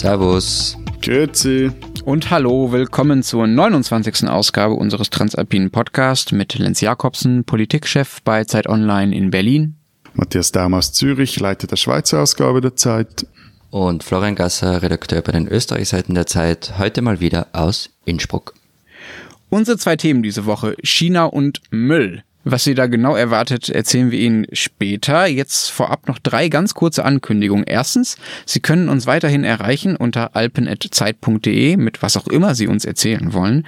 Servus. Grüezi. Und hallo, willkommen zur 29. Ausgabe unseres Transalpinen Podcasts mit Lenz Jakobsen, Politikchef bei Zeit Online in Berlin. Matthias Daum aus Zürich, Leiter der Schweizer Ausgabe der Zeit. Und Florian Gasser, Redakteur bei den Österreichseiten der Zeit, heute mal wieder aus Innsbruck. Unsere zwei Themen diese Woche, China und Müll. Was Sie da genau erwartet, erzählen wir Ihnen später. Jetzt vorab noch drei ganz kurze Ankündigungen. Erstens, Sie können uns weiterhin erreichen unter alpen.zeit.de mit was auch immer Sie uns erzählen wollen.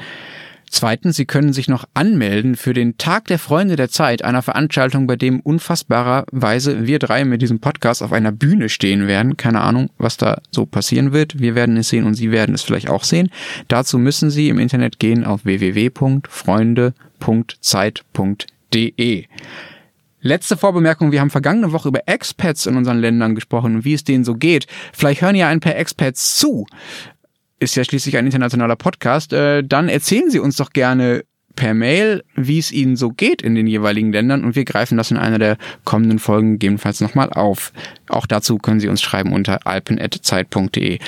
Zweitens, Sie können sich noch anmelden für den Tag der Freunde der Zeit, einer Veranstaltung, bei dem unfassbarerweise wir drei mit diesem Podcast auf einer Bühne stehen werden. Keine Ahnung, was da so passieren wird. Wir werden es sehen und Sie werden es vielleicht auch sehen. Dazu müssen Sie im Internet gehen auf www.freunde.zeit.de. Letzte Vorbemerkung, wir haben vergangene Woche über Expats in unseren Ländern gesprochen und wie es denen so geht. Vielleicht hören ja ein paar Expats zu ist ja schließlich ein internationaler Podcast, äh, dann erzählen Sie uns doch gerne per Mail, wie es Ihnen so geht in den jeweiligen Ländern und wir greifen das in einer der kommenden Folgen gegebenenfalls nochmal auf. Auch dazu können Sie uns schreiben unter alpen.zeit.de.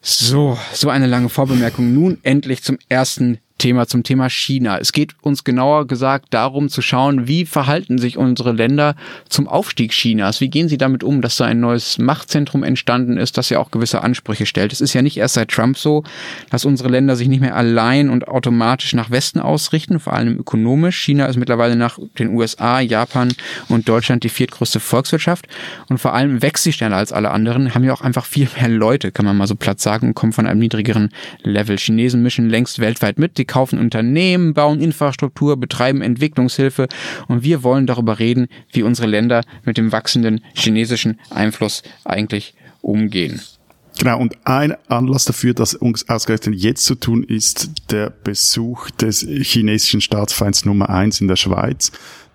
So, so eine lange Vorbemerkung. Nun endlich zum ersten Thema zum Thema China. Es geht uns genauer gesagt darum zu schauen, wie verhalten sich unsere Länder zum Aufstieg Chinas? Wie gehen sie damit um, dass da ein neues Machtzentrum entstanden ist, das ja auch gewisse Ansprüche stellt? Es ist ja nicht erst seit Trump so, dass unsere Länder sich nicht mehr allein und automatisch nach Westen ausrichten, vor allem ökonomisch. China ist mittlerweile nach den USA, Japan und Deutschland die viertgrößte Volkswirtschaft und vor allem wächst sie schneller als alle anderen, haben ja auch einfach viel mehr Leute, kann man mal so platt sagen, und kommen von einem niedrigeren Level. Chinesen mischen längst weltweit mit. Die kaufen Unternehmen, bauen Infrastruktur, betreiben Entwicklungshilfe und wir wollen darüber reden, wie unsere Länder mit dem wachsenden chinesischen Einfluss eigentlich umgehen. Genau, und ein Anlass dafür, das ausgerechnet jetzt zu tun, ist der Besuch des chinesischen Staatsfeinds Nummer eins in der Schweiz,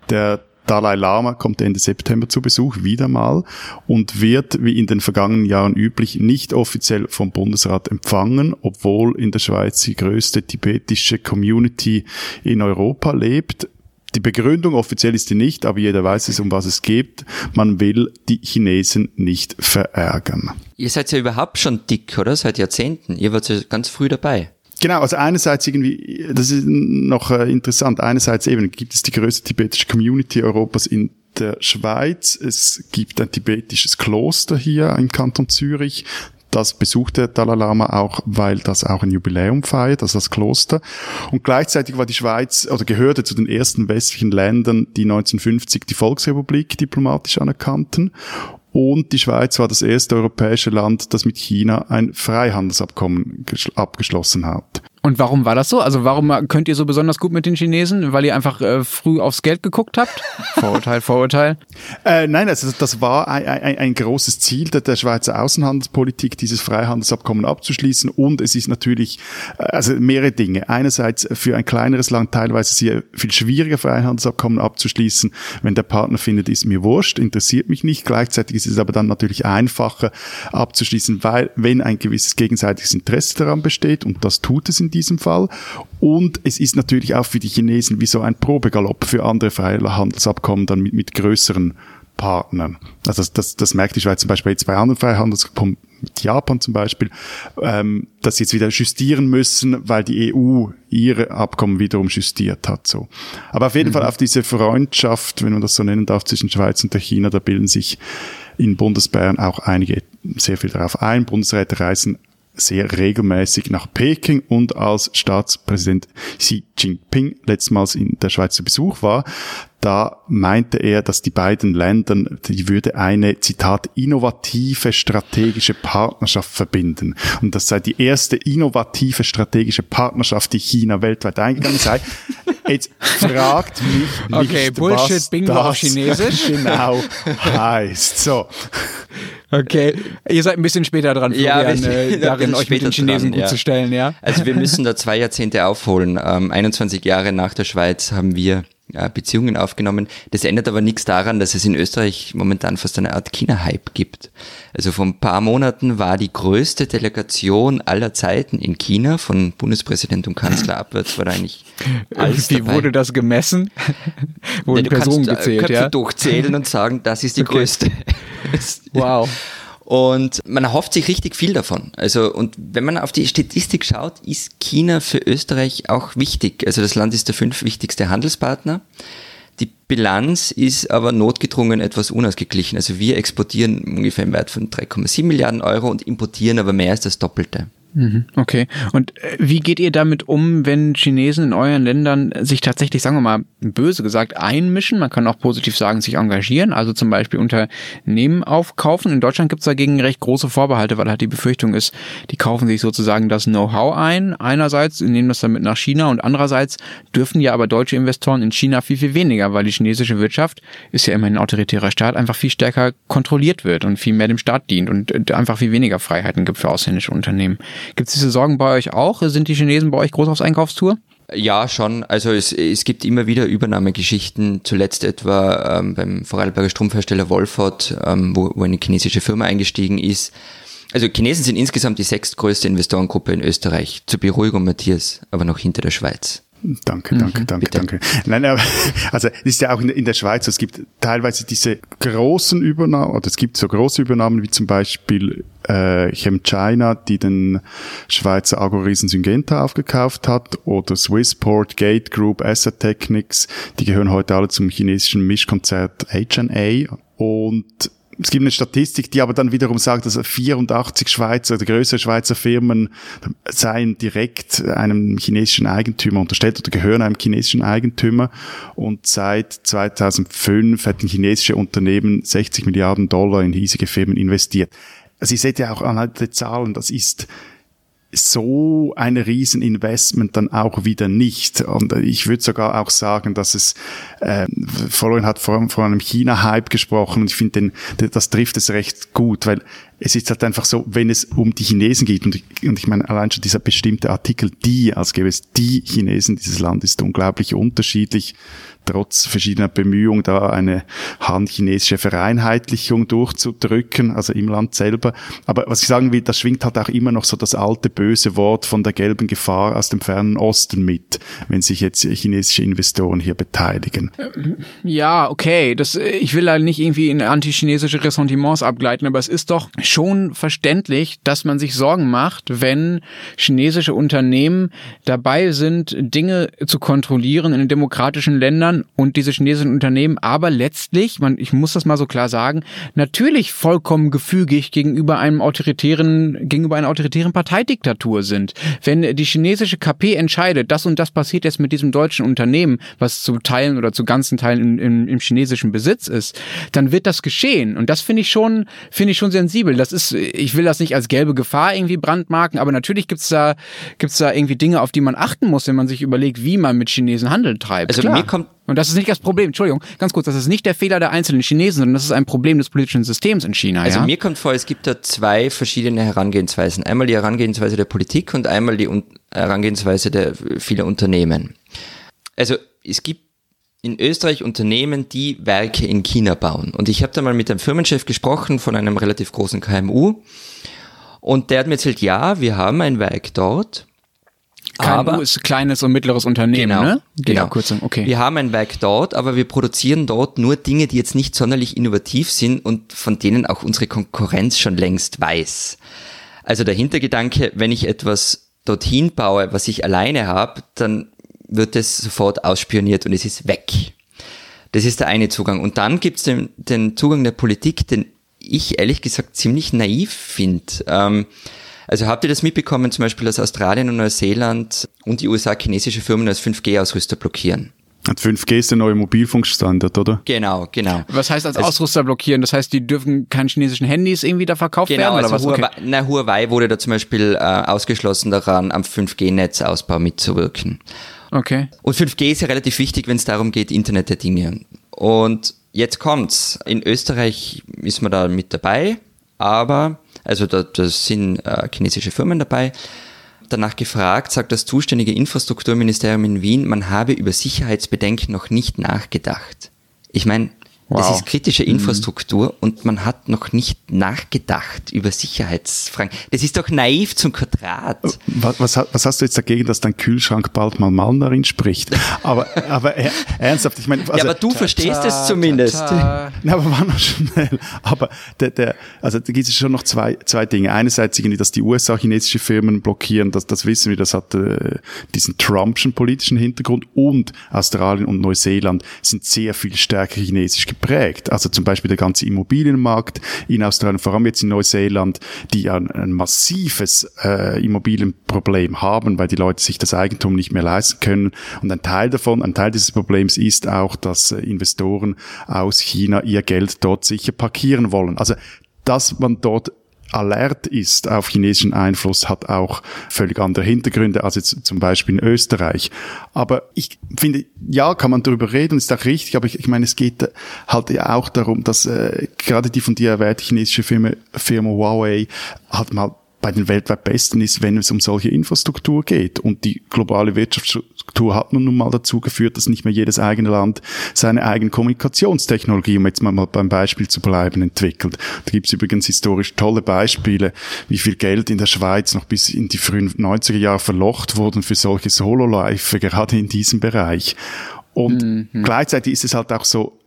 der Dalai Lama kommt Ende September zu Besuch, wieder mal, und wird, wie in den vergangenen Jahren üblich, nicht offiziell vom Bundesrat empfangen, obwohl in der Schweiz die größte tibetische Community in Europa lebt. Die Begründung offiziell ist die nicht, aber jeder weiß es, um was es geht. Man will die Chinesen nicht verärgern. Ihr seid ja überhaupt schon dick, oder? Seit Jahrzehnten. Ihr wart ja ganz früh dabei. Genau, also einerseits irgendwie, das ist noch äh, interessant, einerseits eben gibt es die größte tibetische Community Europas in der Schweiz. Es gibt ein tibetisches Kloster hier im Kanton Zürich. Das besucht der Dalai Lama auch, weil das auch ein Jubiläum feiert, also das Kloster. Und gleichzeitig war die Schweiz oder gehörte zu den ersten westlichen Ländern, die 1950 die Volksrepublik diplomatisch anerkannten. Und die Schweiz war das erste europäische Land, das mit China ein Freihandelsabkommen abgeschlossen hat. Und warum war das so? Also warum könnt ihr so besonders gut mit den Chinesen? Weil ihr einfach äh, früh aufs Geld geguckt habt? Vorurteil, Vorurteil. Äh, nein, also das war ein, ein, ein großes Ziel der, der Schweizer Außenhandelspolitik, dieses Freihandelsabkommen abzuschließen. Und es ist natürlich, äh, also mehrere Dinge. Einerseits für ein kleineres Land teilweise sehr viel schwieriger, Freihandelsabkommen abzuschließen, wenn der Partner findet, ist mir wurscht, interessiert mich nicht. Gleichzeitig ist es aber dann natürlich einfacher abzuschließen, weil wenn ein gewisses gegenseitiges Interesse daran besteht, und das tut es in diesem Fall. Und es ist natürlich auch für die Chinesen wie so ein Probegalopp für andere Freihandelsabkommen dann mit, mit größeren Partnern. Also das, das, das merkt die Schweiz zum Beispiel jetzt bei anderen Freihandelsabkommen mit Japan zum Beispiel, ähm, dass sie jetzt wieder justieren müssen, weil die EU ihre Abkommen wiederum justiert hat. So. Aber auf jeden mhm. Fall auf diese Freundschaft, wenn man das so nennen darf, zwischen Schweiz und der China, da bilden sich in Bundesbayern auch einige sehr viel darauf ein. Bundesräte reisen sehr regelmäßig nach Peking und als Staatspräsident Xi Jinping letztmals in der Schweiz zu Besuch war, da meinte er, dass die beiden Länder, die würde eine, Zitat, innovative strategische Partnerschaft verbinden. Und das sei die erste innovative strategische Partnerschaft, die China weltweit eingegangen sei. Jetzt fragt mich nicht, okay, Bullshit, was Bingo das Chinesisch. genau heißt. So. Okay, ihr seid ein bisschen später dran, Florian, ja, äh, darin euch mit den Chinesen dran, gut ja. zu stellen, ja? Also wir müssen da zwei Jahrzehnte aufholen. Ähm, 21 Jahre nach der Schweiz haben wir Beziehungen aufgenommen. Das ändert aber nichts daran, dass es in Österreich momentan fast eine Art China-Hype gibt. Also vor ein paar Monaten war die größte Delegation aller Zeiten in China, von Bundespräsident und Kanzler abwärts war da eigentlich alles Wie dabei. wurde das gemessen? Wurden ja, Personen kannst, gezählt, Köpfe ja? durchzählen und sagen, das ist die okay. größte. wow. Und man erhofft sich richtig viel davon. Also, und wenn man auf die Statistik schaut, ist China für Österreich auch wichtig. Also das Land ist der fünf wichtigste Handelspartner. Die Bilanz ist aber notgedrungen etwas unausgeglichen. Also wir exportieren ungefähr im Wert von 3,7 Milliarden Euro und importieren aber mehr als das Doppelte. Mhm, okay. Und äh, wie geht ihr damit um, wenn Chinesen in euren Ländern sich tatsächlich, sagen wir mal, böse gesagt, einmischen? Man kann auch positiv sagen, sich engagieren, also zum Beispiel Unternehmen aufkaufen. In Deutschland gibt es dagegen recht große Vorbehalte, weil halt die Befürchtung ist, die kaufen sich sozusagen das Know-how ein. Einerseits nehmen das damit nach China und andererseits dürfen ja aber deutsche Investoren in China viel, viel weniger, weil die chinesische Wirtschaft ist ja immerhin ein autoritärer Staat, einfach viel stärker kontrolliert wird und viel mehr dem Staat dient und äh, einfach viel weniger Freiheiten gibt für ausländische Unternehmen. Gibt es diese Sorgen bei euch auch? Sind die Chinesen bei euch groß aufs Einkaufstour? Ja, schon. Also es, es gibt immer wieder Übernahmegeschichten, zuletzt etwa ähm, beim Vorarlberger Strumpfhersteller Wolford, ähm, wo, wo eine chinesische Firma eingestiegen ist. Also Chinesen sind insgesamt die sechstgrößte Investorengruppe in Österreich. Zur Beruhigung, Matthias, aber noch hinter der Schweiz. Danke, danke, mhm, danke, bitte. danke. Nein, aber also es ist ja auch in, in der Schweiz, es gibt teilweise diese großen Übernahmen, oder es gibt so große Übernahmen wie zum Beispiel äh, ChemChina, die den Schweizer Agoriesen Syngenta aufgekauft hat, oder Swissport, Gate Group, Asset Technics, die gehören heute alle zum chinesischen Mischkonzert HNA und es gibt eine Statistik, die aber dann wiederum sagt, dass 84 Schweizer oder größere Schweizer Firmen seien direkt einem chinesischen Eigentümer unterstellt oder gehören einem chinesischen Eigentümer. Und seit 2005 hätten chinesische Unternehmen 60 Milliarden Dollar in hiesige Firmen investiert. Also ihr seht ja auch anhand der Zahlen, das ist so ein Rieseninvestment dann auch wieder nicht. Und ich würde sogar auch sagen, dass es, äh, Florian hat vor, vor einem China-Hype gesprochen und ich finde, das trifft es recht gut, weil es ist halt einfach so, wenn es um die Chinesen geht und, und ich meine allein schon dieser bestimmte Artikel die, als gäbe es die Chinesen dieses Land, ist unglaublich unterschiedlich trotz verschiedener Bemühungen, da eine han-chinesische Vereinheitlichung durchzudrücken, also im Land selber. Aber was ich sagen will, das schwingt halt auch immer noch so das alte böse Wort von der gelben Gefahr aus dem fernen Osten mit, wenn sich jetzt chinesische Investoren hier beteiligen. Ja, okay. Das, ich will halt nicht irgendwie in antichinesische Ressentiments abgleiten, aber es ist doch schon verständlich, dass man sich Sorgen macht, wenn chinesische Unternehmen dabei sind, Dinge zu kontrollieren in demokratischen Ländern, und diese chinesischen Unternehmen, aber letztlich, man, ich muss das mal so klar sagen, natürlich vollkommen gefügig gegenüber einem autoritären, gegenüber einer autoritären Parteidiktatur sind. Wenn die chinesische KP entscheidet, das und das passiert jetzt mit diesem deutschen Unternehmen, was zu Teilen oder zu ganzen Teilen in, in, im chinesischen Besitz ist, dann wird das geschehen. Und das finde ich schon, finde ich schon sensibel. Das ist, ich will das nicht als gelbe Gefahr irgendwie brandmarken, aber natürlich gibt's da, gibt's da irgendwie Dinge, auf die man achten muss, wenn man sich überlegt, wie man mit Chinesen Handel treibt. Also Klar. mir kommt und das ist nicht das Problem, Entschuldigung, ganz kurz, das ist nicht der Fehler der einzelnen Chinesen, sondern das ist ein Problem des politischen Systems in China. Also ja? mir kommt vor, es gibt da zwei verschiedene Herangehensweisen. Einmal die Herangehensweise der Politik und einmal die Herangehensweise der vieler Unternehmen. Also es gibt in Österreich Unternehmen, die Werke in China bauen. Und ich habe da mal mit einem Firmenchef gesprochen von einem relativ großen KMU. Und der hat mir erzählt, ja, wir haben ein Werk dort KMU aber, ist kleines und mittleres Unternehmen, genau, ne? Die genau. Abkürzung, okay. Wir haben ein Werk dort, aber wir produzieren dort nur Dinge, die jetzt nicht sonderlich innovativ sind und von denen auch unsere Konkurrenz schon längst weiß. Also der Hintergedanke, wenn ich etwas dorthin baue, was ich alleine habe, dann wird es sofort ausspioniert und es ist weg. Das ist der eine Zugang. Und dann gibt es den, den, Zugang der Politik, den ich ehrlich gesagt ziemlich naiv finde. Ähm, also habt ihr das mitbekommen, zum Beispiel, dass Australien und Neuseeland und die USA chinesische Firmen als 5G-Ausrüster blockieren? 5G ist der neue Mobilfunkstandard, oder? Genau, genau. Was heißt als also, Ausrüster blockieren? Das heißt, die dürfen keine chinesischen Handys irgendwie da verkauft genau, werden? Genau, also Huawei, okay. na, Huawei wurde da zum Beispiel äh, ausgeschlossen daran, am 5G-Netzausbau mitzuwirken. Okay. Und 5G ist ja relativ wichtig, wenn es darum geht, Internet der Dinge. Und jetzt kommt's. In Österreich ist man da mit dabei, aber also da, da sind äh, chinesische Firmen dabei. Danach gefragt, sagt das zuständige Infrastrukturministerium in Wien, man habe über Sicherheitsbedenken noch nicht nachgedacht. Ich meine, Wow. Das ist kritische mhm. Infrastruktur mhm. und man hat noch nicht nachgedacht über Sicherheitsfragen. Das ist doch naiv zum Quadrat. Was, was, was hast du jetzt dagegen, dass dein Kühlschrank bald mal Malnerin spricht? Aber, aber ernsthaft, ich meine... Also, ja, aber du verstehst es zumindest. Ta, ta. Na, aber war noch schnell. Aber der, der, also da gibt es schon noch zwei, zwei Dinge. Einerseits irgendwie, dass die USA chinesische Firmen blockieren, das, das wissen wir, das hat äh, diesen Trumpschen politischen Hintergrund und Australien und Neuseeland sind sehr viel stärker chinesisch geprägt. Also zum Beispiel der ganze Immobilienmarkt in Australien, vor allem jetzt in Neuseeland, die ein, ein massives äh, Immobilienproblem haben, weil die Leute sich das Eigentum nicht mehr leisten können. Und ein Teil davon, ein Teil dieses Problems ist auch, dass äh, Investoren aus China ihr Geld dort sicher parkieren wollen. Also dass man dort alert ist auf chinesischen Einfluss, hat auch völlig andere Hintergründe als jetzt zum Beispiel in Österreich. Aber ich finde, ja, kann man darüber reden, ist auch richtig, aber ich, ich meine, es geht halt ja auch darum, dass äh, gerade die von dir erwähnte chinesische Firma, Firma Huawei halt mal bei den weltweit Besten ist, wenn es um solche Infrastruktur geht. Und die globale Wirtschaftsstruktur hat nun mal dazu geführt, dass nicht mehr jedes eigene Land seine eigene Kommunikationstechnologie, um jetzt mal beim Beispiel zu bleiben, entwickelt. Da gibt es übrigens historisch tolle Beispiele, wie viel Geld in der Schweiz noch bis in die frühen 90er Jahre verlocht wurden für solche Solo-Läufe, gerade in diesem Bereich. Und mhm. gleichzeitig ist es halt auch so,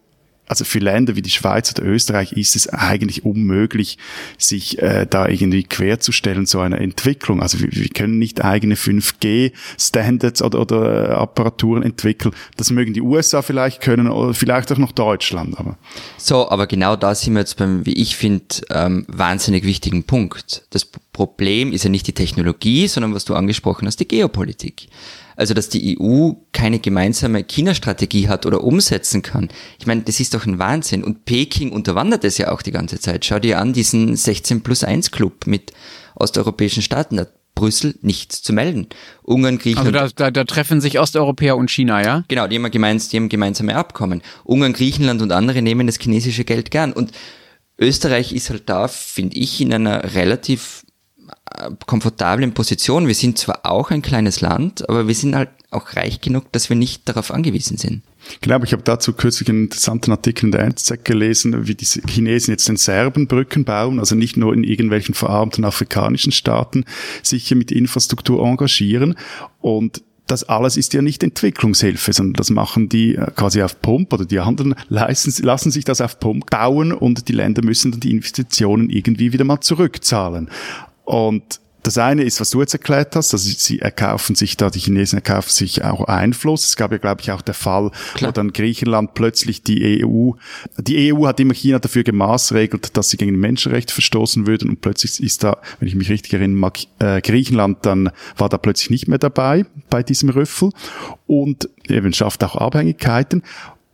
also für Länder wie die Schweiz oder Österreich ist es eigentlich unmöglich, sich äh, da irgendwie querzustellen, so eine Entwicklung. Also wir, wir können nicht eigene 5G-Standards oder, oder äh, Apparaturen entwickeln. Das mögen die USA vielleicht können oder vielleicht auch noch Deutschland. Aber. So, aber genau da sind wir jetzt beim, wie ich finde, ähm, wahnsinnig wichtigen Punkt. Das Problem ist ja nicht die Technologie, sondern was du angesprochen hast, die Geopolitik. Also, dass die EU keine gemeinsame China-Strategie hat oder umsetzen kann. Ich meine, das ist doch ein Wahnsinn. Und Peking unterwandert es ja auch die ganze Zeit. Schau dir an, diesen 16 plus 1 Club mit osteuropäischen Staaten. Da Brüssel nichts zu melden. Ungarn, Griechenland. Also da, da, da treffen sich Osteuropäer und China, ja? Genau, die haben, gemeins, die haben gemeinsame Abkommen. Ungarn, Griechenland und andere nehmen das chinesische Geld gern. Und Österreich ist halt da, finde ich, in einer relativ komfortablen Position. Wir sind zwar auch ein kleines Land, aber wir sind halt auch reich genug, dass wir nicht darauf angewiesen sind. Genau, ich habe dazu kürzlich einen interessanten Artikel in der NZZ gelesen, wie die Chinesen jetzt den Serben Brücken bauen, also nicht nur in irgendwelchen verarmten afrikanischen Staaten sich hier mit Infrastruktur engagieren und das alles ist ja nicht Entwicklungshilfe, sondern das machen die äh, quasi auf Pump oder die anderen lassen, lassen sich das auf Pump bauen und die Länder müssen dann die Investitionen irgendwie wieder mal zurückzahlen. Und das eine ist, was du jetzt erklärt hast, also sie erkaufen sich da, die Chinesen erkaufen sich auch Einfluss. Es gab ja, glaube ich, auch der Fall, Klar. wo dann Griechenland plötzlich die EU, die EU hat immer China dafür gemaßregelt, dass sie gegen Menschenrechte verstoßen würden und plötzlich ist da, wenn ich mich richtig erinnere, äh, Griechenland dann war da plötzlich nicht mehr dabei bei diesem Rüffel und eben schafft auch Abhängigkeiten.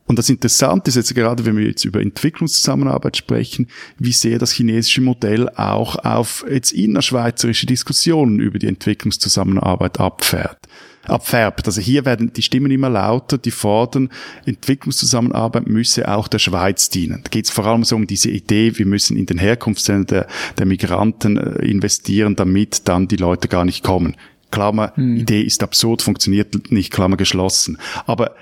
Und das Interessante ist jetzt gerade, wenn wir jetzt über Entwicklungszusammenarbeit sprechen, wie sehr das chinesische Modell auch auf jetzt innerschweizerische Diskussionen über die Entwicklungszusammenarbeit abfährt abfärbt. Also hier werden die Stimmen immer lauter, die fordern, Entwicklungszusammenarbeit müsse auch der Schweiz dienen. Da geht es vor allem so um diese Idee, wir müssen in den Herkunftsländern der, der Migranten äh, investieren, damit dann die Leute gar nicht kommen. Klammer, hm. Idee ist absurd, funktioniert nicht, Klammer geschlossen. Aber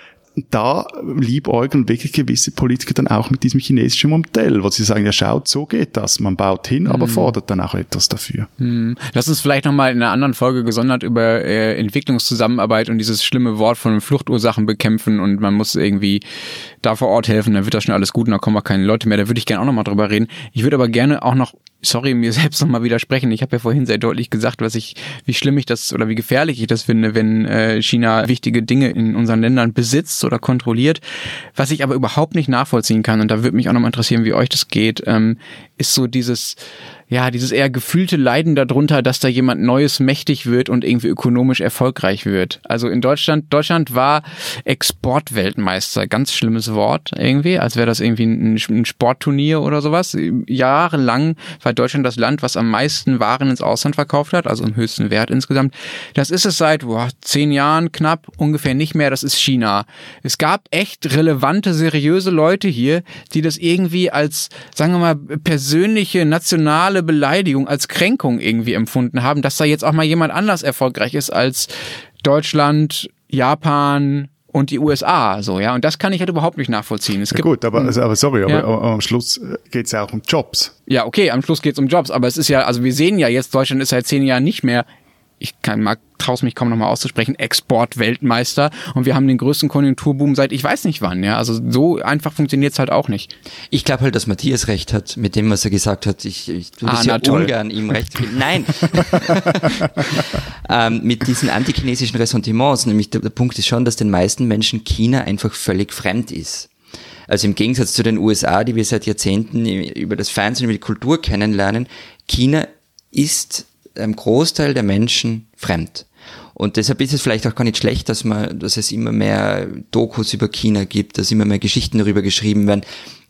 da liebäugeln wirklich gewisse Politiker dann auch mit diesem chinesischen Modell, wo sie sagen, ja schaut, so geht das. Man baut hin, aber mhm. fordert dann auch etwas dafür. Mhm. Lass uns vielleicht nochmal in einer anderen Folge gesondert über äh, Entwicklungszusammenarbeit und dieses schlimme Wort von Fluchtursachen bekämpfen und man muss irgendwie da vor Ort helfen, dann wird das schon alles gut und dann kommen auch keine Leute mehr. Da würde ich gerne auch nochmal drüber reden. Ich würde aber gerne auch noch sorry, mir selbst nochmal widersprechen. Ich habe ja vorhin sehr deutlich gesagt, was ich, wie schlimm ich das oder wie gefährlich ich das finde, wenn äh, China wichtige Dinge in unseren Ländern besitzt oder kontrolliert. Was ich aber überhaupt nicht nachvollziehen kann, und da würde mich auch nochmal interessieren, wie euch das geht, ähm, ist so dieses, ja, dieses eher gefühlte Leiden darunter, dass da jemand Neues mächtig wird und irgendwie ökonomisch erfolgreich wird. Also in Deutschland, Deutschland war Exportweltmeister, ganz schlimmes Wort irgendwie, als wäre das irgendwie ein, ein, Sportturnier oder sowas. Jahrelang war Deutschland das Land, was am meisten Waren ins Ausland verkauft hat, also im höchsten Wert insgesamt. Das ist es seit boah, zehn Jahren knapp ungefähr nicht mehr, das ist China. Es gab echt relevante, seriöse Leute hier, die das irgendwie als, sagen wir mal, persönliche, nationale totale Beleidigung, als Kränkung irgendwie empfunden haben, dass da jetzt auch mal jemand anders erfolgreich ist als Deutschland, Japan und die USA, so, ja. Und das kann ich halt überhaupt nicht nachvollziehen. Es Ja, gibt, gut, aber, also, aber sorry, aber, Ja. aber am Schluss geht es ja auch um Jobs. ja, okay, am Schluss geht's um Jobs, aber es ist ja, also wir sehen ja jetzt, Deutschland ist seit zehn Jahren nicht mehr, ich kann, mag, traus mich kaum nochmal auszusprechen, Exportweltmeister und wir haben den größten Konjunkturboom seit ich weiß nicht wann, ja. Also so einfach funktioniert's halt auch nicht. Ich glaube halt, dass Matthias recht hat mit dem, was er gesagt hat. Ich, ich tue das Ah, ja toll. ungern, ihm recht. Nein! ähm, mit diesen antichinesischen Ressentiments, nämlich der, der Punkt ist schon, dass den meisten Menschen China einfach völlig fremd ist. Also im Gegensatz zu den USA, die wir seit Jahrzehnten über das Fernsehen, über die Kultur kennenlernen, China ist einem Großteil der Menschen fremd. Und deshalb ist es vielleicht auch gar nicht schlecht, dass man, dass es immer mehr Dokus über China gibt, dass immer mehr Geschichten darüber geschrieben werden.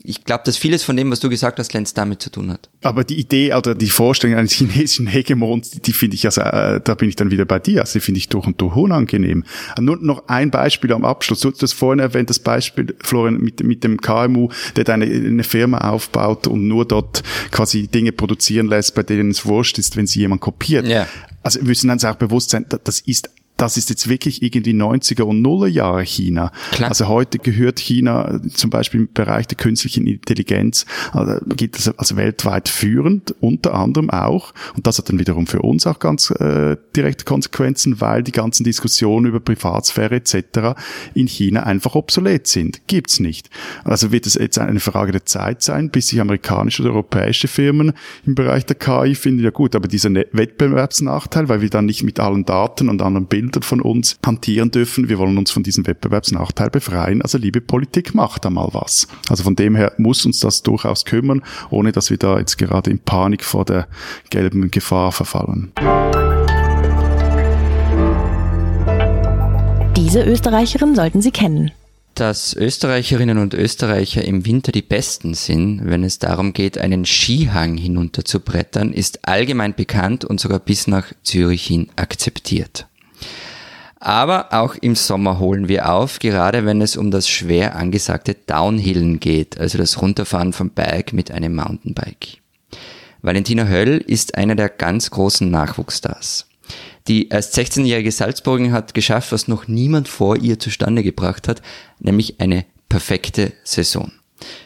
Ich glaube, dass vieles von dem, was du gesagt hast, Lenz, damit zu tun hat. Aber die Idee oder die Vorstellung eines chinesischen Hegemons, die, die finde ich, also, äh, da bin ich dann wieder bei dir, also die finde ich durch und durch unangenehm. Nur noch ein Beispiel am Abschluss. Du hast das vorhin erwähnt, das Beispiel, Florian, mit, mit dem KMU, der da eine, Firma aufbaut und nur dort quasi Dinge produzieren lässt, bei denen es wurscht ist, wenn sie jemand kopiert. Ja. Also wir müssen uns auch bewusst sein, da- das ist das ist jetzt wirklich irgendwie 90er und Nuller Jahre China. Klar. Also heute gehört China äh, zum Beispiel im Bereich der künstlichen Intelligenz, also gibt es als weltweit führend, unter anderem auch, und das hat dann wiederum für uns auch ganz äh, direkte Konsequenzen, weil die ganzen Diskussionen über Privatsphäre etc. in China einfach obsolet sind. Gibt's nicht. Also wird es jetzt eine Frage der Zeit sein, bis sich amerikanische oder europäische Firmen im Bereich der KI finden, ja gut, aber dieser Ne- Wettbewerbsnachteil, weil wir dann nicht mit allen Daten und anderen Bildern von uns hantieren dürfen, wir wollen uns von diesem Wettbewerbsnachteil befreien. Also liebe Politik, macht da mal was. Also von dem her muss uns das durchaus kümmern, ohne dass wir da jetzt gerade in Panik vor der gelben Gefahr verfallen. Diese Österreicherin sollten Sie kennen. Dass Österreicherinnen und Österreicher im Winter die Besten sind, wenn es darum geht, einen Skihang hinunter zu brettern, ist allgemein bekannt und sogar bis nach Zürich hin akzeptiert. Aber auch im Sommer holen wir auf, gerade wenn es um das schwer angesagte Downhillen geht, also das Runterfahren vom Berg mit einem Mountainbike. Valentina Höll ist einer der ganz großen Nachwuchsstars. Die erst 16-jährige Salzburgerin hat geschafft, was noch niemand vor ihr zustande gebracht hat, nämlich eine perfekte Saison.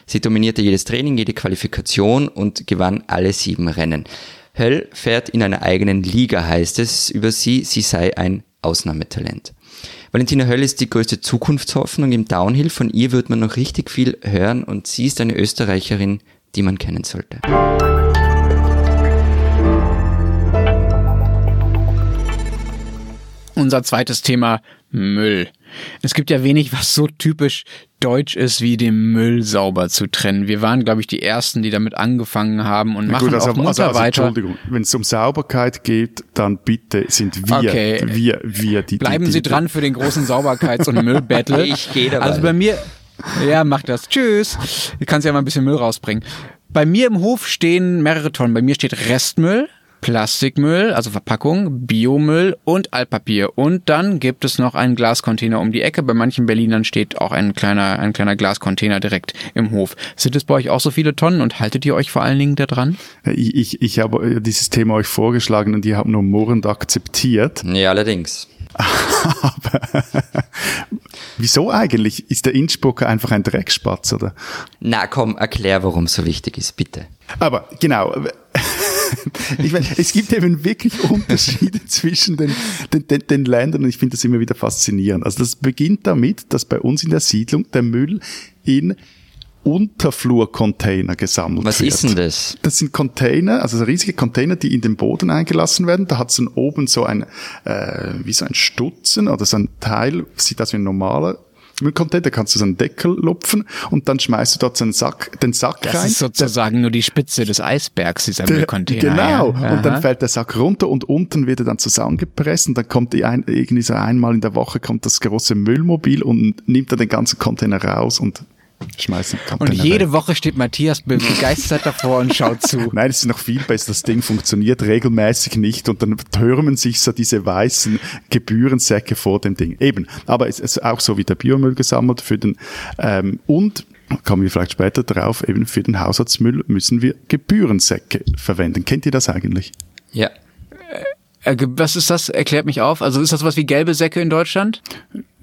Sie dominierte jedes Training, jede Qualifikation und gewann alle sieben Rennen. Höll fährt in einer eigenen Liga, heißt es über sie, sie sei ein Ausnahmetalent. Valentina Höll ist die größte Zukunftshoffnung im Downhill. Von ihr wird man noch richtig viel hören und sie ist eine Österreicherin, die man kennen sollte. Unser zweites Thema Müll. Es gibt ja wenig, was so typisch deutsch ist, wie den Müll sauber zu trennen. Wir waren, glaube ich, die Ersten, die damit angefangen haben und machen Gut, also, auch munter also, also weiter. Entschuldigung, wenn es um Sauberkeit geht, dann bitte sind wir, Okay. wir, wir die Bleiben die, die, Sie dran für den großen Sauberkeits- und Müllbattle. Ich gehe dabei. Also bei mir, ja, mach das. Tschüss. Du kannst ja mal ein bisschen Müll rausbringen. Bei mir im Hof stehen mehrere Tonnen. Bei mir steht Restmüll, Plastikmüll, also Verpackung, Biomüll und Altpapier. Und dann gibt es noch einen Glascontainer um die Ecke. Bei manchen Berlinern steht auch ein kleiner, ein kleiner Glascontainer direkt im Hof. Sind es bei euch auch so viele Tonnen und haltet ihr euch vor allen Dingen da dran? Ich, ich, ich habe dieses Thema euch vorgeschlagen und ihr habt nur murrend akzeptiert. Ja, allerdings. Wieso eigentlich? Ist der Innsbrucker einfach ein Dreckspatz, oder? Na komm, erklär, warum es so wichtig ist, bitte. Aber genau. Ich meine, es gibt eben wirklich Unterschiede zwischen den, den, den, den Ländern und ich finde das immer wieder faszinierend. Also das beginnt damit, dass bei uns in der Siedlung der Müll in Unterflurcontainer gesammelt Was wird. ist denn das? Das sind Container, also so riesige Container, die in den Boden eingelassen werden. Da hat es dann oben so ein, äh, wie so ein Stutzen oder so ein Teil, sieht aus wie ein normaler Müllcontainer, da kannst du so einen Deckel lupfen und dann schmeißt du dort so einen Sack, den Sack Das rein. ist sozusagen nur die Spitze des Eisbergs, dieser Der- Müllcontainer. Genau. Ja. Und dann fällt der Sack runter und unten wird er dann zusammengepresst und dann kommt die ein, irgendwie so einmal in der Woche kommt das große Müllmobil und nimmt dann den ganzen Container raus und schmeißt den Und jede weg. Woche steht Matthias begeistert davor und schaut zu. Nein, es ist noch viel besser. Das Ding funktioniert regelmäßig nicht und dann türmen sich so diese weißen Gebührensäcke vor dem Ding. Eben. Aber es ist auch so wie der Biomüll gesammelt für den, ähm, und kommen wir vielleicht später drauf, eben für den Haushaltsmüll müssen wir Gebührensäcke verwenden. Kennt ihr das eigentlich? Ja. Äh, was ist das? Erklärt mich auf. Also ist das was wie gelbe Säcke in Deutschland?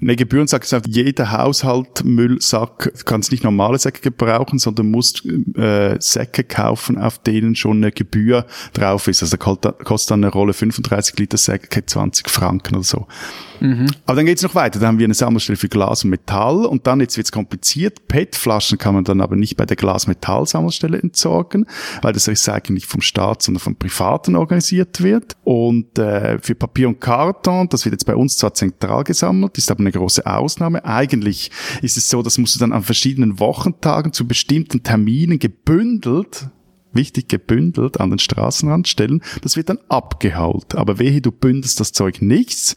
Ne, Gebührensack sagt, jeder Haushalt Müllsack kannst nicht normale Säcke gebrauchen, sondern musst äh, Säcke kaufen, auf denen schon eine Gebühr drauf ist. Also kostet dann eine Rolle 35 Liter Säcke 20 Franken oder so. Mhm. Aber dann geht's noch weiter. Da haben wir eine Sammelstelle für Glas und Metall und dann, jetzt wird's kompliziert, PET-Flaschen kann man dann aber nicht bei der Glas-Metall-Sammelstelle entsorgen, weil das Recycling nicht vom Staat, sondern vom Privaten organisiert wird. Und äh, für Papier und Karton, das wird jetzt bei uns zwar zentral gesammelt, ist aber eine große Ausnahme. Eigentlich ist es so, das musst du dann an verschiedenen Wochentagen zu bestimmten Terminen gebündelt wichtig gebündelt an den Straßenrand stellen. Das wird dann abgehaut. Aber wehe, du bündelst das Zeug nichts,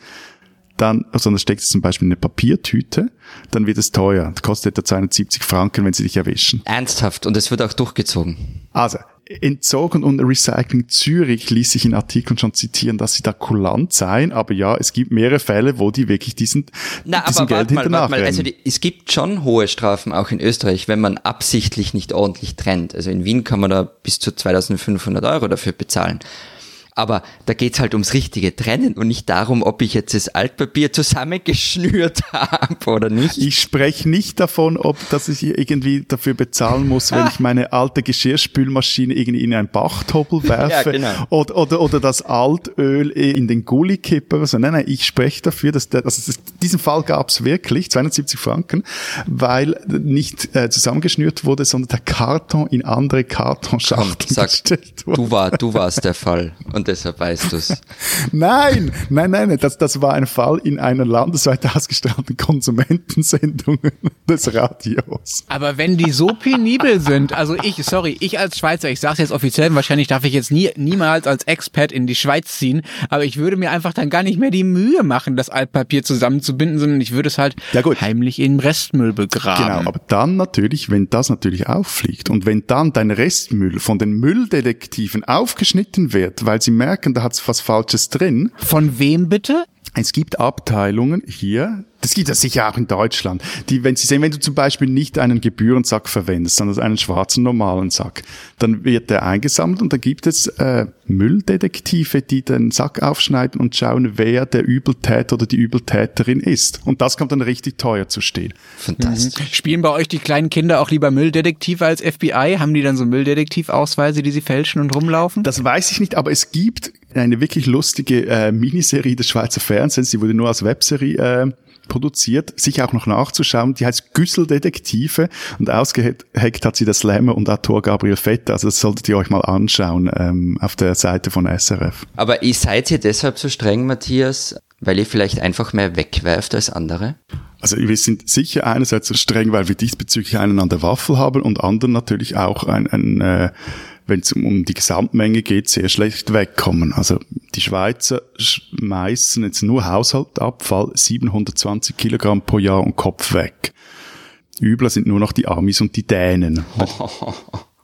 dann, also dann steckt es zum Beispiel in eine Papiertüte, dann wird es teuer. Das kostet etwa 270 Franken, wenn sie dich erwischen. Ernsthaft. Und es wird auch durchgezogen. Also, Entsorgen und Recycling Zürich ließ sich in Artikeln schon zitieren, dass sie da kulant seien, aber ja, es gibt mehrere Fälle, wo die wirklich diesen, Na, diesen aber Geld warte mal, warte mal. Also die, es gibt schon hohe Strafen auch in Österreich, wenn man absichtlich nicht ordentlich trennt. Also in Wien kann man da bis zu 2500 Euro dafür bezahlen. Aber da geht's halt ums richtige Trennen und nicht darum, ob ich jetzt das Altpapier zusammengeschnürt habe oder nicht. Ich spreche nicht davon, ob dass ich irgendwie dafür bezahlen muss, wenn ich meine alte Geschirrspülmaschine irgendwie in einen Bachtoppel werfe ja, genau. oder, oder, oder das Altöl in den Gully kippe oder so. Nein, nein, ich spreche dafür, dass der, also diesen Fall gab's wirklich, 270 Franken, weil nicht äh, zusammengeschnürt wurde, sondern der Karton in andere Kartonschachteln gestellt wurde. Du, war, du warst der Fall. Und und deshalb weißt du es. nein, nein, nein, das, das war ein Fall in einer landesweit ausgestrahlten Konsumentensendung des Radios. Aber wenn die so penibel sind, also ich, sorry, ich als Schweizer, ich sage jetzt offiziell, wahrscheinlich darf ich jetzt nie, niemals als Expert in die Schweiz ziehen, aber ich würde mir einfach dann gar nicht mehr die Mühe machen, das Altpapier zusammenzubinden, sondern ich würde es halt ja heimlich im Restmüll begraben. Genau, aber dann natürlich, wenn das natürlich auffliegt und wenn dann dein Restmüll von den Mülldetektiven aufgeschnitten wird, weil sie merken, da hat's was Falsches drin. Von wem bitte? Es gibt Abteilungen hier, das gibt es sicher auch in Deutschland, die, wenn Sie sehen, wenn du zum Beispiel nicht einen Gebührensack verwendest, sondern einen schwarzen normalen Sack, dann wird der eingesammelt und da gibt es äh, Mülldetektive, die den Sack aufschneiden und schauen, wer der Übeltäter oder die Übeltäterin ist. Und das kommt dann richtig teuer zu stehen. Fantastisch. Mhm. Spielen bei euch die kleinen Kinder auch lieber Mülldetektive als FBI? Haben die dann so Mülldetektivausweise, die sie fälschen und rumlaufen? Das weiß ich nicht, aber es gibt eine wirklich lustige äh, Miniserie des Schweizer Fernsehens, die wurde nur als Webserie äh, produziert, sich auch noch nachzuschauen. Die heißt Güsseldetektive und ausgeheckt hat sie der Slammer und Autor Gabriel Vetter. Also das solltet ihr euch mal anschauen ähm, auf der Seite von SRF. Aber ihr seid ihr deshalb so streng, Matthias, weil ihr vielleicht einfach mehr wegwerft als andere? Also wir sind sicher einerseits so streng, weil wir diesbezüglich einen an der Waffel haben und anderen natürlich auch ein, ein äh, wenn es um die Gesamtmenge geht, sehr schlecht wegkommen. Also die Schweizer schmeißen jetzt nur Haushaltabfall 720 Kilogramm pro Jahr und Kopf weg. Übler sind nur noch die Amis und die Dänen.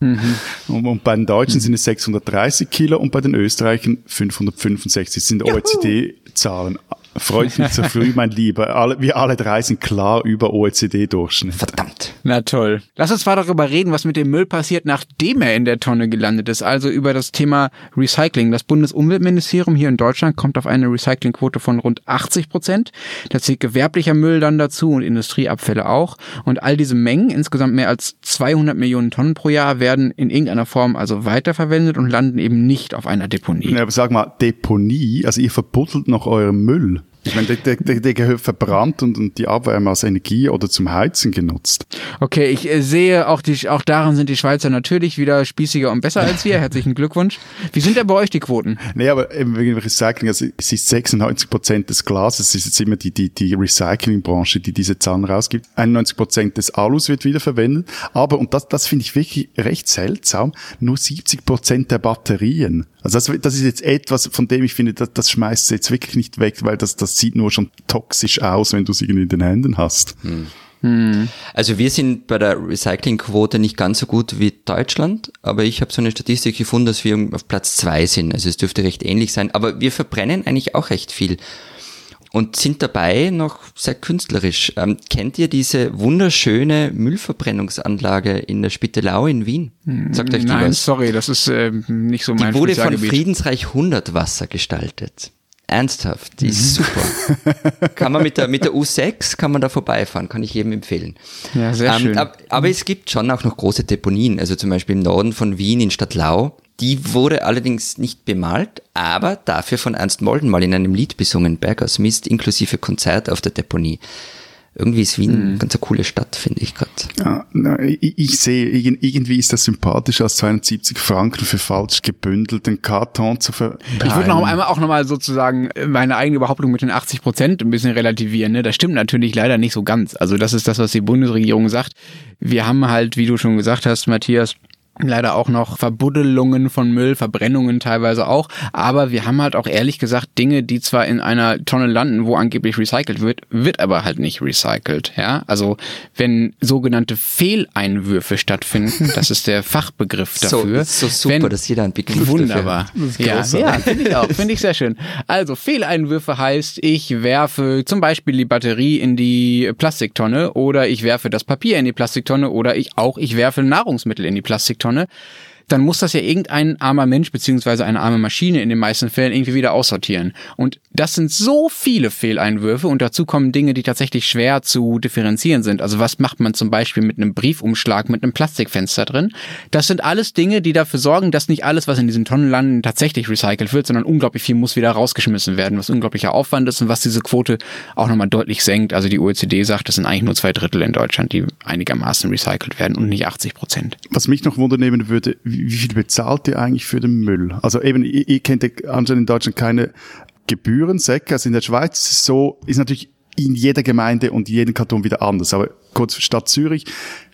Mhm. Und, und, bei den Deutschen sind es 630 Kilo und bei den Österreichern 565. Das sind OECD-Zahlen. Freut mich zu früh, mein Lieber. Alle, wir alle drei sind klar über OECD-Durchschnitt. Verdammt. Na toll. Lass uns mal darüber reden, was mit dem Müll passiert, nachdem er in der Tonne gelandet ist. Also über das Thema Recycling. Das Bundesumweltministerium hier in Deutschland kommt auf eine Recyclingquote von rund 80 Prozent. Da zählt gewerblicher Müll dann dazu und Industrieabfälle auch. Und all diese Mengen, insgesamt mehr als 200 Millionen Tonnen pro Jahr, werden in irgendeiner Form also weiterverwendet und landen eben nicht auf einer Deponie. Ja, aber sag mal, Deponie, also ihr verbuddelt noch euren Müll. Ich meine, der, der, der gehört verbrannt und, und die Abwärme als Energie oder zum Heizen genutzt. Okay, ich äh, sehe, auch, die, auch daran sind die Schweizer natürlich wieder spießiger und besser als wir. Herzlichen Glückwunsch. Wie sind denn bei euch die Quoten? Nee, aber eben wegen Recycling, also es ist 96 Prozent des Glases, es ist jetzt immer die, die, die Recyclingbranche, die diese Zahlen rausgibt. 91 Prozent des Alus wird wiederverwendet. Aber, und das, das finde ich wirklich recht seltsam, nur 70 Prozent der Batterien. Also das, das ist jetzt etwas, von dem ich finde, das, das schmeißt jetzt wirklich nicht weg, weil das, das sieht nur schon toxisch aus, wenn du es irgendwie in den Händen hast. Hm. Hm. Also wir sind bei der Recyclingquote nicht ganz so gut wie Deutschland, aber ich habe so eine Statistik gefunden, dass wir auf Platz zwei sind. Also es dürfte recht ähnlich sein, aber wir verbrennen eigentlich auch recht viel. und sind dabei noch sehr künstlerisch. Ähm, kennt ihr diese wunderschöne Müllverbrennungsanlage in der Spittelau in Wien? Sagt euch die Nein, was? sorry, das ist äh, nicht so mein Die wurde von Friedensreich 100 Wasser gestaltet. Ernsthaft, die mhm. ist super. kann man mit der, mit der U6 kann man da vorbeifahren, kann ich jedem empfehlen. Ja, sehr ähm, schön. Aber, aber, es gibt schon auch noch große Deponien, also zum Beispiel im Norden von Wien in Stadtlau. Die wurde allerdings nicht bemalt, aber dafür von Ernst Molden mal in einem Lied besungen, Bergers Mist, inklusive Konzert auf der Deponie irgendwie ist Wien mhm. ganz eine coole Stadt, finde ich gerade. Ja, ich, ich, sehe, irgendwie ist das sympathischer als 270 Franken für falsch gebündelten Karton zu ver. Ich würde noch einmal auch nochmal sozusagen meine eigene Behauptung mit den 80 Prozent ein bisschen relativieren. Ne? Das stimmt natürlich leider nicht so ganz. Also das ist das, was die Bundesregierung sagt. Wir haben halt, wie du schon gesagt hast, Matthias, leider auch noch Verbuddelungen von Müll, Verbrennungen teilweise auch. Aber wir haben halt auch ehrlich gesagt Dinge, die zwar in einer Tonne landen, wo angeblich recycelt wird, wird aber halt nicht recycelt. Ja, also wenn sogenannte Fehleinwürfe stattfinden, das ist der Fachbegriff dafür. So, so super, wenn, dass jeder ein Begriff Wunderbar. Ja, ja finde ich auch, finde ich sehr schön. Also Fehleinwürfe heißt, ich werfe zum Beispiel die Batterie in die Plastiktonne oder ich werfe das Papier in die Plastiktonne oder ich auch, ich werfe Nahrungsmittel in die Plastiktonne. sonra dann muss das ja irgendein armer Mensch beziehungsweise eine arme Maschine in den meisten Fällen irgendwie wieder aussortieren. Und das sind so viele Fehleinwürfe und dazu kommen Dinge, die tatsächlich schwer zu differenzieren sind. Also was macht man zum Beispiel mit einem Briefumschlag mit einem Plastikfenster drin? Das sind alles Dinge, die dafür sorgen, dass nicht alles, was in diesen Tonnen landen, tatsächlich recycelt wird, sondern unglaublich viel muss wieder rausgeschmissen werden, was unglaublicher Aufwand ist und was diese Quote auch nochmal deutlich senkt. Also die OECD sagt, es sind eigentlich nur zwei Drittel in Deutschland, die einigermaßen recycelt werden und nicht 80 Prozent. Was mich noch wundernehmen würde, wie viel bezahlt ihr eigentlich für den Müll? Also eben, ihr, ihr kennt anscheinend in Deutschland keine Gebührensäcke. Also in der Schweiz ist es so, ist natürlich in jeder Gemeinde und jedem Kanton wieder anders. Aber kurz Stadt Zürich,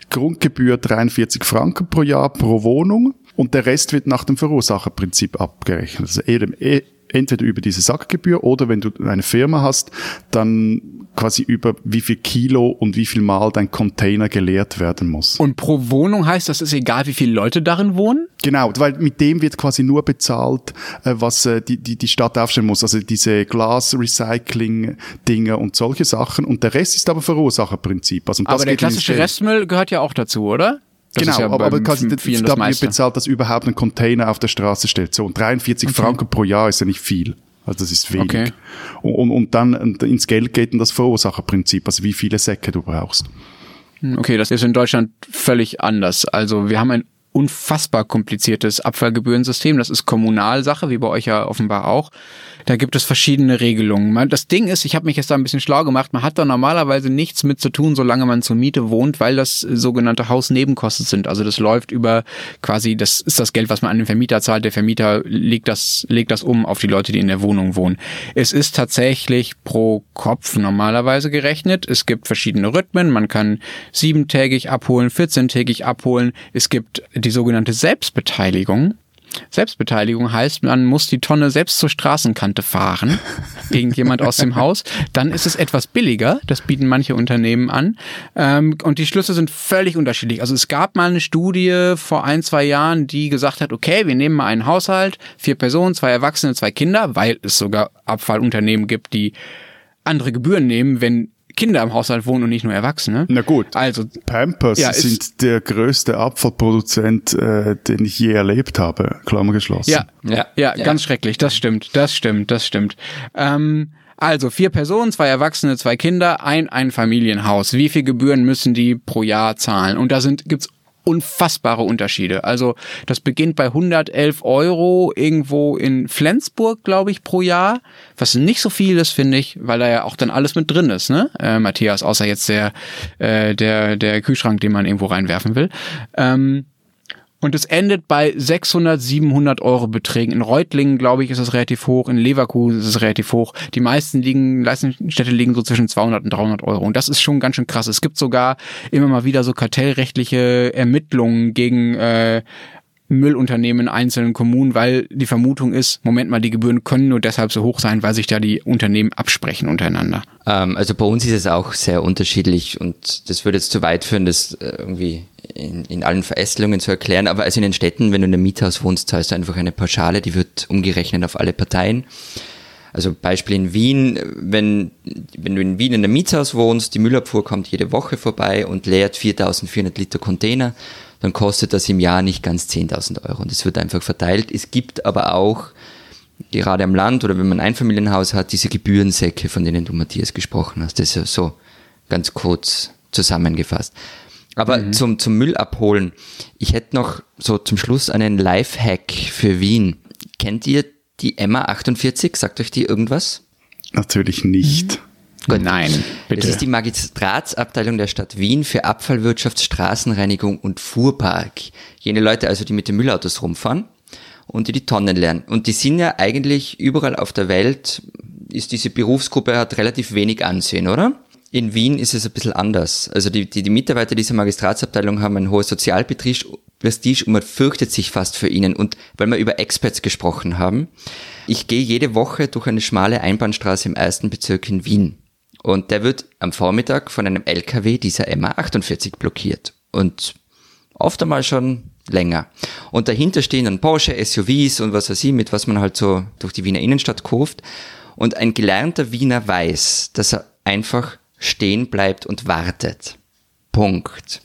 Grundgebühr 43 Franken pro Jahr pro Wohnung und der Rest wird nach dem Verursacherprinzip abgerechnet. Also eben, eh, entweder über diese Sackgebühr oder wenn du eine Firma hast, dann quasi über wie viel Kilo und wie viel Mal dein Container geleert werden muss. Und pro Wohnung heißt, das ist egal, wie viele Leute darin wohnen? Genau, weil mit dem wird quasi nur bezahlt, äh, was äh, die, die, die Stadt aufstellen muss. Also diese Glas-Recycling-Dinge und solche Sachen. Und der Rest ist aber Verursacherprinzip. Also, aber der klassische Restmüll gehört ja auch dazu, oder? Das genau, ja aber, aber quasi, da wird bezahlt, dass überhaupt ein Container auf der Straße steht. So, und 43 okay. Franken pro Jahr ist ja nicht viel. Also das ist wenig. Okay. Und, und dann ins Geld geht dann das Verursacherprinzip, also wie viele Säcke du brauchst. Hm, okay, das ist in Deutschland völlig anders. Also wir haben ein unfassbar kompliziertes Abfallgebührensystem. Das ist Kommunalsache, wie bei euch ja offenbar auch. Da gibt es verschiedene Regelungen. Das Ding ist, ich habe mich jetzt da ein bisschen schlau gemacht, man hat da normalerweise nichts mit zu tun, solange man zur Miete wohnt, weil das sogenannte Hausnebenkosten sind. Also das läuft über quasi, das ist das Geld, was man an den Vermieter zahlt. Der Vermieter legt das, legt das um auf die Leute, die in der Wohnung wohnen. Es ist tatsächlich pro Kopf normalerweise gerechnet. Es gibt verschiedene Rhythmen. Man kann siebentägig abholen, 14-tägig abholen. Es gibt die sogenannte Selbstbeteiligung. Selbstbeteiligung heißt, man muss die Tonne selbst zur Straßenkante fahren, irgendjemand aus dem Haus. Dann ist es etwas billiger, das bieten manche Unternehmen an. Ähm, und die Schlüsse sind völlig unterschiedlich. Also es gab mal eine Studie vor ein, zwei Jahren, die gesagt hat, okay, wir nehmen mal einen Haushalt, vier Personen, zwei Erwachsene, zwei Kinder, weil es sogar Abfallunternehmen gibt, die andere Gebühren nehmen, wenn Kinder im Haushalt wohnen und nicht nur Erwachsene. Na gut. Also Pampers ja, sind der größte Abfallproduzent, äh, den ich je erlebt habe. Klammer geschlossen. Ja, ja, ja, ja. ganz schrecklich. Das stimmt, das stimmt, das stimmt. Ähm, also vier Personen, zwei Erwachsene, zwei Kinder, ein Einfamilienhaus. Wie viel Gebühren müssen die pro Jahr zahlen? Und da sind gibt's unfassbare Unterschiede. Also das beginnt bei 111 Euro irgendwo in Flensburg, glaube ich, pro Jahr, was nicht so viel ist, finde ich, weil da ja auch dann alles mit drin ist, ne, äh, Matthias, außer jetzt der, äh, der, der Kühlschrank, den man irgendwo reinwerfen will. Ähm, und es endet bei 600, 700 Euro Beträgen. In Reutlingen, glaube ich, ist es relativ hoch. In Leverkusen ist es relativ hoch. Die meisten liegen, Leistungsstädte liegen so zwischen 200 und 300 Euro. Und das ist schon ganz schön krass. Es gibt sogar immer mal wieder so kartellrechtliche Ermittlungen gegen äh, Müllunternehmen in einzelnen Kommunen, weil die Vermutung ist, Moment mal, die Gebühren können nur deshalb so hoch sein, weil sich da die Unternehmen absprechen untereinander. Ähm, also bei uns ist es auch sehr unterschiedlich und das würde jetzt zu weit führen, das äh, irgendwie in, in allen Verästelungen zu erklären, aber also in den Städten, wenn du in einem Miethaus wohnst, zahlst du einfach eine Pauschale, die wird umgerechnet auf alle Parteien. Also Beispiel in Wien, wenn, wenn du in Wien in einem Mietshaus wohnst, die Müllabfuhr kommt jede Woche vorbei und leert 4400 Liter Container, dann kostet das im Jahr nicht ganz 10.000 Euro und es wird einfach verteilt. Es gibt aber auch gerade am Land oder wenn man ein Einfamilienhaus hat, diese Gebührensäcke, von denen du Matthias gesprochen hast. Das ist ja so ganz kurz zusammengefasst. Aber mhm. zum, zum Müll abholen. Ich hätte noch so zum Schluss einen Lifehack für Wien. Kennt ihr die Emma 48? Sagt euch die irgendwas? Natürlich nicht. Mhm. Gut. Nein, bitte. Das ist die Magistratsabteilung der Stadt Wien für Abfallwirtschaft, Straßenreinigung und Fuhrpark. Jene Leute also, die mit den Müllautos rumfahren und die die Tonnen lernen. Und die sind ja eigentlich überall auf der Welt, ist diese Berufsgruppe hat relativ wenig Ansehen, oder? In Wien ist es ein bisschen anders. Also die, die, die Mitarbeiter dieser Magistratsabteilung haben ein hohes Sozialprestige und man fürchtet sich fast für ihnen. Und weil wir über Experts gesprochen haben, ich gehe jede Woche durch eine schmale Einbahnstraße im ersten Bezirk in Wien. Und der wird am Vormittag von einem LKW dieser MA48 blockiert. Und oft einmal schon länger. Und dahinter stehen dann Porsche, SUVs und was weiß ich, mit was man halt so durch die Wiener Innenstadt kauft. Und ein gelernter Wiener weiß, dass er einfach stehen bleibt und wartet. Punkt.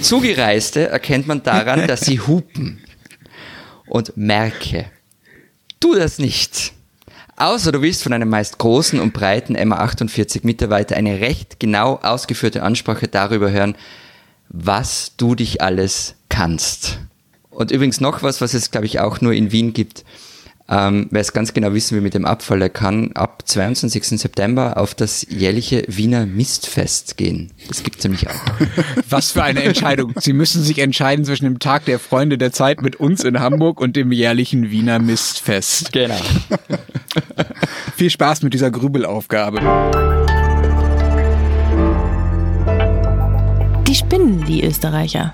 Zugereiste erkennt man daran, dass sie hupen. Und merke, tu das nicht. Außer du willst von einem meist großen und breiten MA48 Mitarbeiter eine recht genau ausgeführte Ansprache darüber hören, was du dich alles kannst. Und übrigens noch was, was es, glaube ich, auch nur in Wien gibt. Ähm, wer es ganz genau wissen will mit dem Abfall, der kann ab 22. September auf das jährliche Wiener Mistfest gehen. Das gibt es nämlich auch. Was für eine Entscheidung. Sie müssen sich entscheiden zwischen dem Tag der Freunde der Zeit mit uns in Hamburg und dem jährlichen Wiener Mistfest. Genau. Viel Spaß mit dieser Grübelaufgabe. Die spinnen, die Österreicher.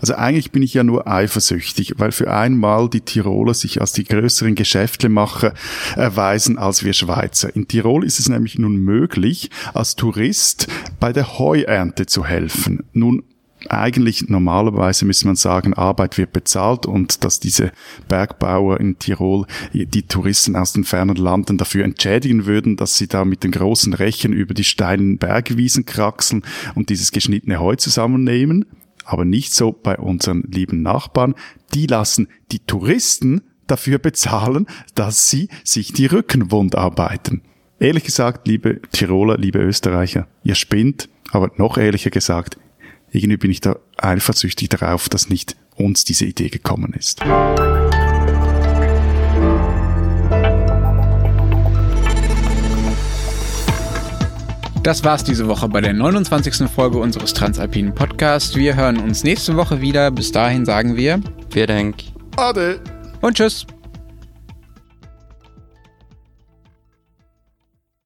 Also eigentlich bin ich ja nur eifersüchtig, weil für einmal die Tiroler sich als die größeren Geschäftemacher erweisen als wir Schweizer. In Tirol ist es nämlich nun möglich, als Tourist bei der Heuernte zu helfen. Nun eigentlich normalerweise müsste man sagen, Arbeit wird bezahlt und dass diese Bergbauer in Tirol die Touristen aus den fernen Landen dafür entschädigen würden, dass sie da mit den großen Rechen über die steilen Bergwiesen kraxeln und dieses geschnittene Heu zusammennehmen aber nicht so bei unseren lieben Nachbarn. Die lassen die Touristen dafür bezahlen, dass sie sich die Rückenwund arbeiten. Ehrlich gesagt, liebe Tiroler, liebe Österreicher, ihr spinnt, aber noch ehrlicher gesagt, irgendwie bin ich da eifersüchtig darauf, dass nicht uns diese Idee gekommen ist. Das war's diese Woche bei der 29. Folge unseres Transalpinen Podcasts. Wir hören uns nächste Woche wieder. Bis dahin sagen wir Vielen Dank. Ade. Und tschüss.